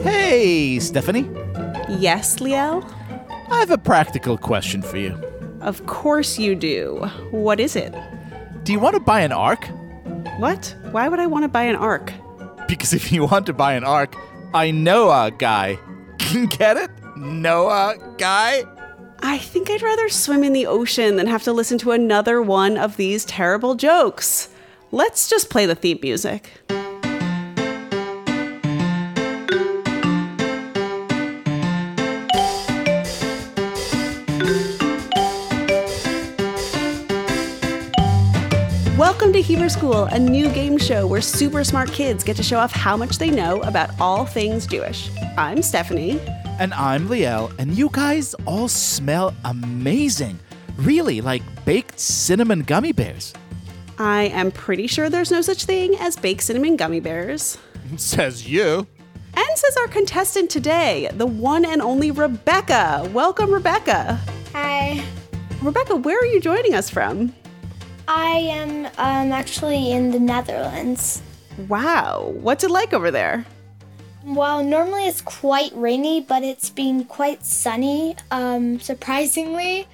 Hey, Stephanie. Yes, Liel? I have a practical question for you. Of course you do. What is it? Do you want to buy an ark? What? Why would I want to buy an ark? Because if you want to buy an ark, I know a guy. Get it? Noah guy? I think I'd rather swim in the ocean than have to listen to another one of these terrible jokes. Let's just play the theme music. Welcome to Hebrew School, a new game show where super smart kids get to show off how much they know about all things Jewish. I'm Stephanie. And I'm Liel, and you guys all smell amazing. Really, like baked cinnamon gummy bears. I am pretty sure there's no such thing as baked cinnamon gummy bears. Says you. And says our contestant today, the one and only Rebecca. Welcome, Rebecca. Hi. Rebecca, where are you joining us from? I am um, actually in the Netherlands. Wow, what's it like over there? Well, normally it's quite rainy, but it's been quite sunny, um, surprisingly.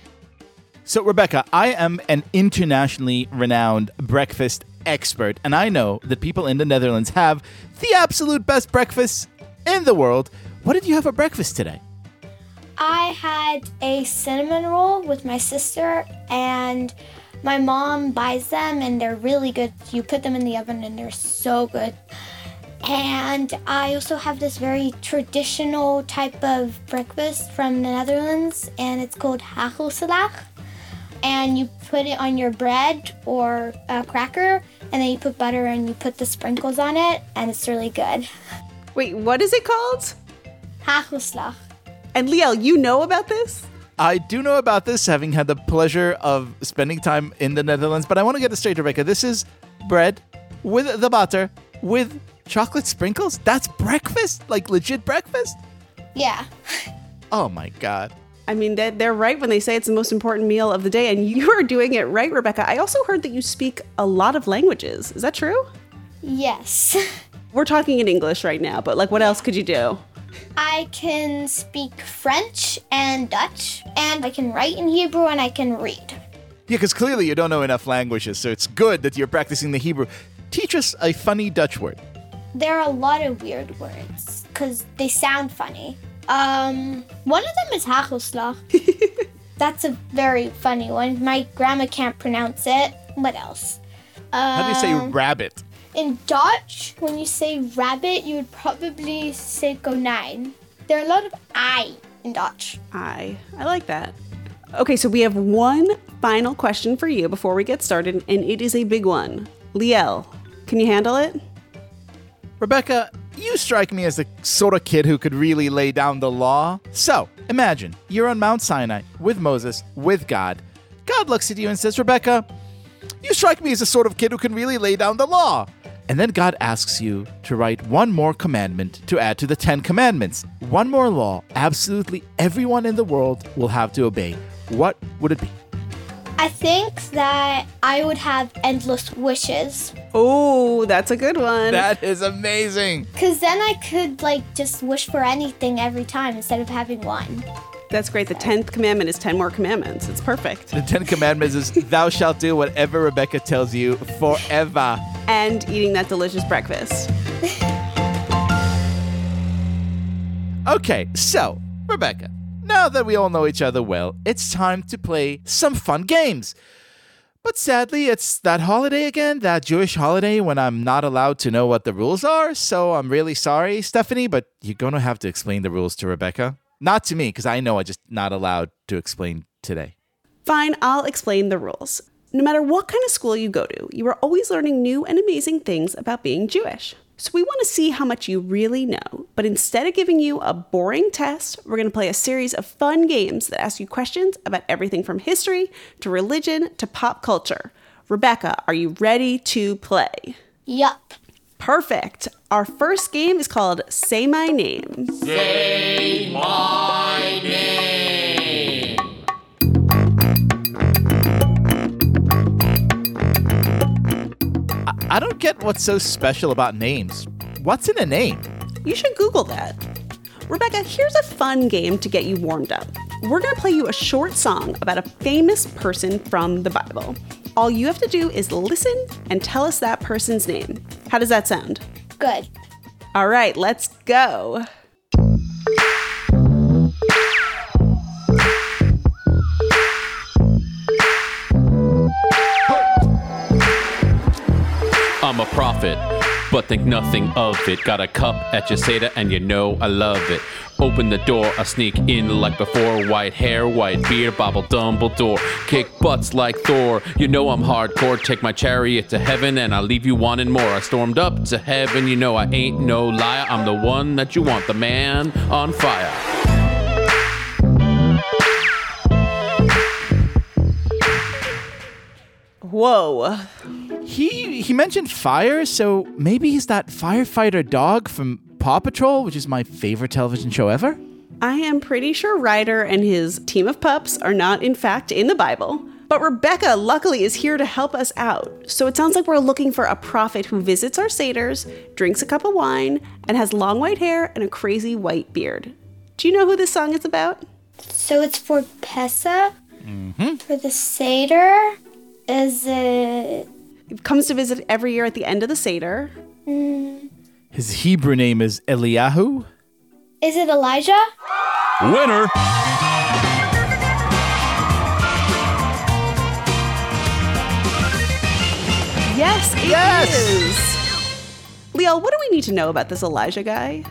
So, Rebecca, I am an internationally renowned breakfast expert, and I know that people in the Netherlands have the absolute best breakfast in the world. What did you have for breakfast today? I had a cinnamon roll with my sister, and my mom buys them, and they're really good. You put them in the oven, and they're so good. And I also have this very traditional type of breakfast from the Netherlands, and it's called hagelslag. And you put it on your bread or a cracker, and then you put butter and you put the sprinkles on it, and it's really good. Wait, what is it called? Hagelslag. And Liel, you know about this? I do know about this, having had the pleasure of spending time in the Netherlands, but I want to get it straight, Rebecca. This is bread with the butter with chocolate sprinkles? That's breakfast? Like legit breakfast? Yeah. Oh my God. I mean, they're, they're right when they say it's the most important meal of the day, and you are doing it right, Rebecca. I also heard that you speak a lot of languages. Is that true? Yes. We're talking in English right now, but like, what else could you do? I can speak French and Dutch, and I can write in Hebrew and I can read. Yeah, because clearly you don't know enough languages, so it's good that you're practicing the Hebrew. Teach us a funny Dutch word. There are a lot of weird words because they sound funny. Um, one of them is hagelslag. That's a very funny one. My grandma can't pronounce it. What else? How do you say Um, rabbit? In Dutch, when you say rabbit, you would probably say konijn. There are a lot of I in Dutch. I I like that. Okay, so we have one final question for you before we get started, and it is a big one. Liel, can you handle it? Rebecca, you strike me as the sort of kid who could really lay down the law. So, imagine you're on Mount Sinai with Moses, with God. God looks at you and says, Rebecca, you strike me as the sort of kid who can really lay down the law. And then God asks you to write one more commandment to add to the Ten Commandments. One more law absolutely everyone in the world will have to obey. What would it be? I think that I would have endless wishes. Oh, that's a good one. That is amazing. Because then I could, like, just wish for anything every time instead of having one. That's great. The 10th commandment is 10 more commandments. It's perfect. The Ten Commandments is thou shalt do whatever Rebecca tells you forever. And eating that delicious breakfast. Okay, so, Rebecca, now that we all know each other well, it's time to play some fun games. But sadly, it's that holiday again, that Jewish holiday when I'm not allowed to know what the rules are. So I'm really sorry, Stephanie, but you're going to have to explain the rules to Rebecca. Not to me, because I know I'm just not allowed to explain today. Fine, I'll explain the rules. No matter what kind of school you go to, you are always learning new and amazing things about being Jewish. So we want to see how much you really know. But instead of giving you a boring test, we're going to play a series of fun games that ask you questions about everything from history to religion to pop culture. Rebecca, are you ready to play? Yup. Perfect. Our first game is called Say My Name. I don't get what's so special about names. What's in a name? You should Google that. Rebecca, here's a fun game to get you warmed up. We're going to play you a short song about a famous person from the Bible. All you have to do is listen and tell us that person's name. How does that sound? Good. All right, let's go. Prophet, but think nothing of it. Got a cup at your Seder, and you know I love it. Open the door, I sneak in like before. White hair, white beard, bobble Dumbledore. Kick butts like Thor. You know I'm hardcore. Take my chariot to heaven, and I'll leave you wanting more. I stormed up to heaven, you know I ain't no liar. I'm the one that you want, the man on fire. Whoa. He he mentioned fire, so maybe he's that firefighter dog from Paw Patrol, which is my favorite television show ever. I am pretty sure Ryder and his team of pups are not, in fact, in the Bible. But Rebecca, luckily, is here to help us out. So it sounds like we're looking for a prophet who visits our Seder's, drinks a cup of wine, and has long white hair and a crazy white beard. Do you know who this song is about? So it's for Pesach. Mm-hmm. For the Seder. Is it. He comes to visit every year at the end of the Seder. Mm. His Hebrew name is Eliyahu. Is it Elijah? Winner! Yes, it Yes! is. Liel, what do we need to know about this Elijah guy?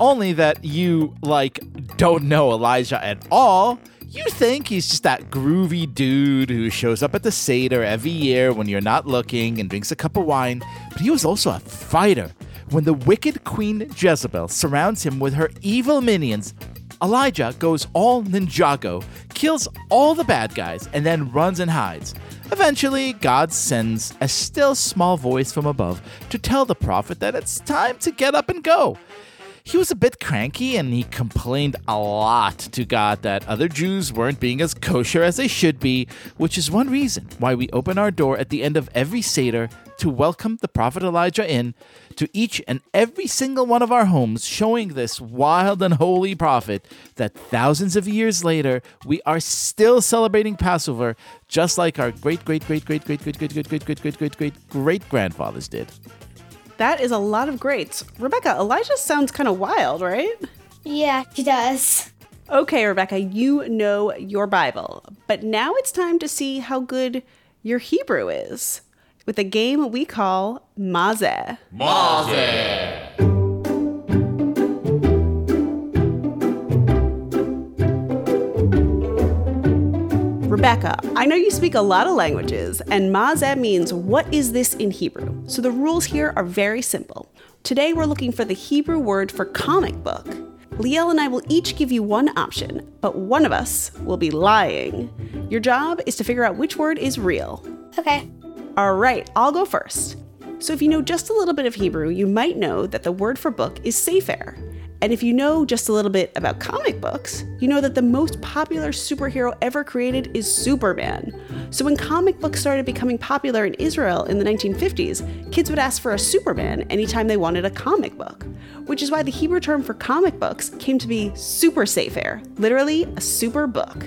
Only that you, like, don't know Elijah at all. You think he's just that groovy dude who shows up at the Seder every year when you're not looking and drinks a cup of wine, but he was also a fighter. When the wicked Queen Jezebel surrounds him with her evil minions, Elijah goes all Ninjago, kills all the bad guys, and then runs and hides. Eventually, God sends a still small voice from above to tell the prophet that it's time to get up and go. He was a bit cranky and he complained a lot to God that other Jews weren't being as kosher as they should be, which is one reason why we open our door at the end of every Seder to welcome the prophet Elijah in to each and every single one of our homes, showing this wild and holy prophet that thousands of years later we are still celebrating Passover just like our great great great great great great great great great great great great great great grandfathers did. That is a lot of greats. Rebecca, Elijah sounds kind of wild, right? Yeah, he does. Okay, Rebecca, you know your Bible, but now it's time to see how good your Hebrew is with a game we call Mazeh. Rebecca, I know you speak a lot of languages, and Mazeh means what is this in Hebrew? So the rules here are very simple. Today we're looking for the Hebrew word for comic book. Liel and I will each give you one option, but one of us will be lying. Your job is to figure out which word is real. Okay. All right, I'll go first. So, if you know just a little bit of Hebrew, you might know that the word for book is sefer. And if you know just a little bit about comic books, you know that the most popular superhero ever created is Superman. So, when comic books started becoming popular in Israel in the 1950s, kids would ask for a Superman anytime they wanted a comic book, which is why the Hebrew term for comic books came to be super sefer, literally a super book.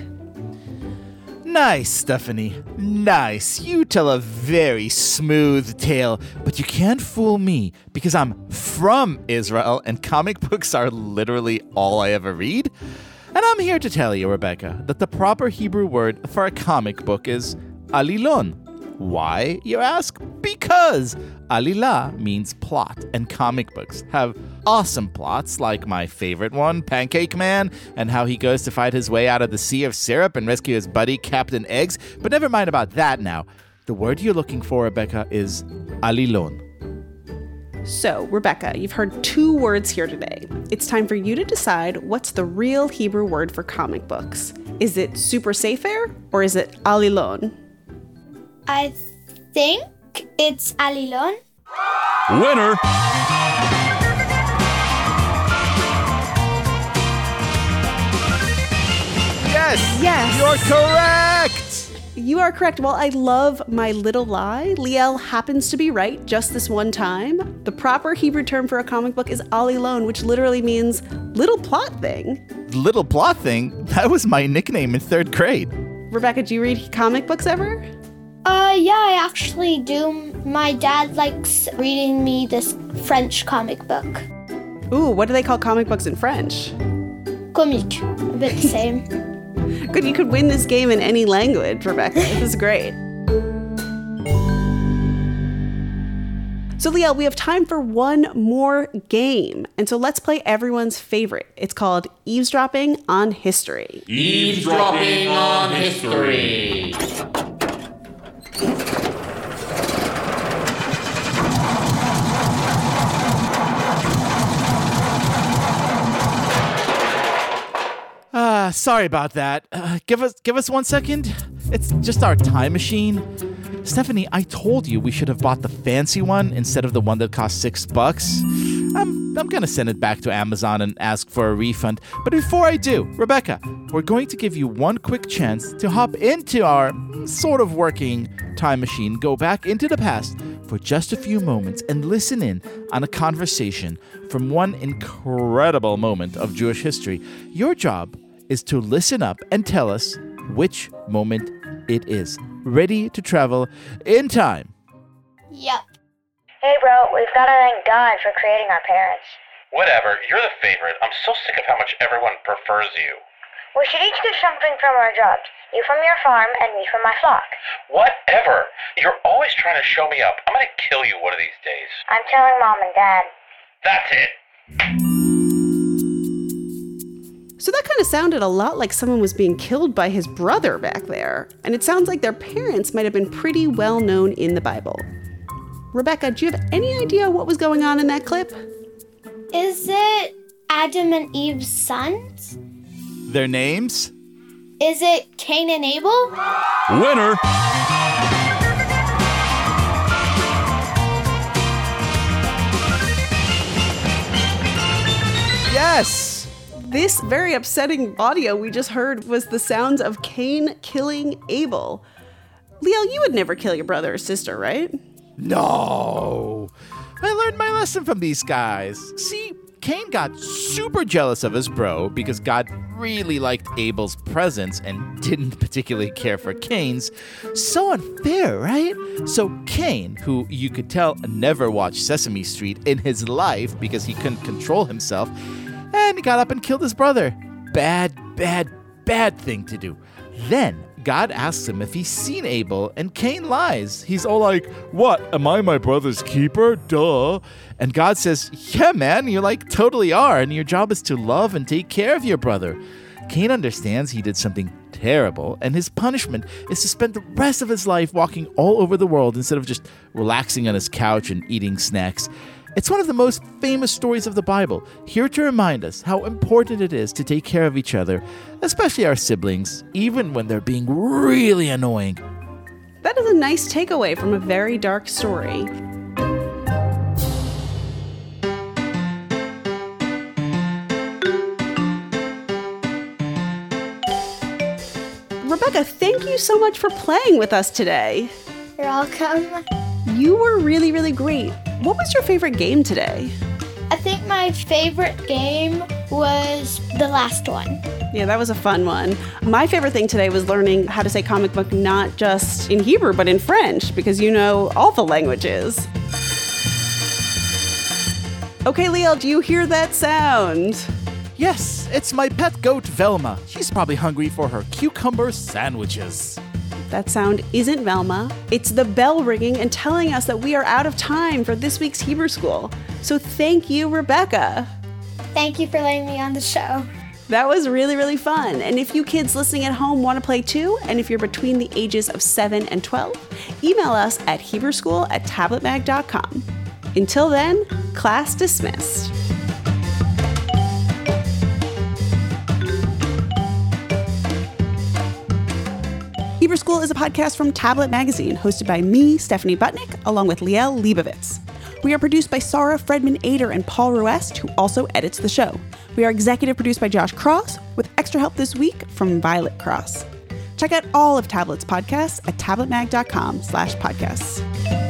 Nice, Stephanie. Nice. You tell a very smooth tale, but you can't fool me because I'm from Israel and comic books are literally all I ever read. And I'm here to tell you, Rebecca, that the proper Hebrew word for a comic book is alilon. Why, you ask? Because alila means plot, and comic books have awesome plots, like my favorite one, Pancake Man, and how he goes to fight his way out of the sea of syrup and rescue his buddy, Captain Eggs. But never mind about that now. The word you're looking for, Rebecca, is alilon. So, Rebecca, you've heard two words here today. It's time for you to decide what's the real Hebrew word for comic books. Is it super sefer or is it alilon? I think it's Alilon. Winner! Yes! Yes. You're correct! You are correct. While I love my little lie, Liel happens to be right just this one time. The proper Hebrew term for a comic book is alilon, which literally means little plot thing. Little plot thing. That was my nickname in third grade. Rebecca, do you read comic books ever? Yeah, I actually do. My dad likes reading me this French comic book. Ooh, what do they call comic books in French? Comique, a bit the same. Good, you could win this game in any language, Rebecca. This is great. So, Liel, we have time for one more game. And so let's play everyone's favorite. It's called Eavesdropping on History. Eavesdropping on history. Sorry about that. Uh, give us give us one second. It's just our time machine. Stephanie, I told you we should have bought the fancy one instead of the one that cost six bucks. I'm I'm gonna send it back to Amazon and ask for a refund. But before I do, Rebecca, we're going to give you one quick chance to hop into our sort of working time machine, go back into the past for just a few moments and listen in on a conversation from one incredible moment of Jewish history. Your job is to listen up and tell us which moment it is. Ready to travel in time. Yep. Hey, bro, we've got to thank God for creating our parents. Whatever, you're the favorite. I'm so sick of how much everyone prefers you. We should each do something from our jobs. You from your farm and me from my flock. Whatever. You're always trying to show me up. I'm gonna kill you one of these days. I'm telling mom and dad. That's it. So that kind of sounded a lot like someone was being killed by his brother back there. And it sounds like their parents might have been pretty well known in the Bible. Rebecca, do you have any idea what was going on in that clip? Is it Adam and Eve's sons? Their names? Is it Cain and Abel? Winner! Yes! This very upsetting audio we just heard was the sounds of Cain killing Abel. Liel, you would never kill your brother or sister, right? No! I learned my lesson from these guys. See, Cain got super jealous of his bro because God really liked Abel's presents and didn't particularly care for Cain's. So unfair, right? So Cain, who you could tell never watched Sesame Street in his life because he couldn't control himself, and he got up and killed his brother. Bad, bad, bad thing to do. Then God asks him if he's seen Abel, and Cain lies. He's all like, What? Am I my brother's keeper? Duh. And God says, Yeah, man, you like totally are, and your job is to love and take care of your brother. Cain understands he did something terrible, and his punishment is to spend the rest of his life walking all over the world instead of just relaxing on his couch and eating snacks. It's one of the most famous stories of the Bible, here to remind us how important it is to take care of each other, especially our siblings, even when they're being really annoying. That is a nice takeaway from a very dark story. Rebecca, thank you so much for playing with us today. You're welcome. You were really, really great. What was your favorite game today? I think my favorite game was the last one. Yeah, that was a fun one. My favorite thing today was learning how to say comic book not just in Hebrew, but in French, because you know all the languages. Okay, Liel, do you hear that sound? Yes, it's my pet goat Velma. She's probably hungry for her cucumber sandwiches. That sound isn't Velma. It's the bell ringing and telling us that we are out of time for this week's Hebrew School. So thank you, Rebecca. Thank you for letting me on the show. That was really, really fun. And if you kids listening at home want to play too, and if you're between the ages of 7 and 12, email us at HebrewSchool at tabletmag.com. Until then, class dismissed. Hebrew School is a podcast from Tablet Magazine, hosted by me, Stephanie Butnick, along with Liel Leibovitz. We are produced by Sarah Fredman Ader and Paul Ruest, who also edits the show. We are executive produced by Josh Cross, with extra help this week from Violet Cross. Check out all of Tablet's podcasts at tabletmag.com slash podcasts.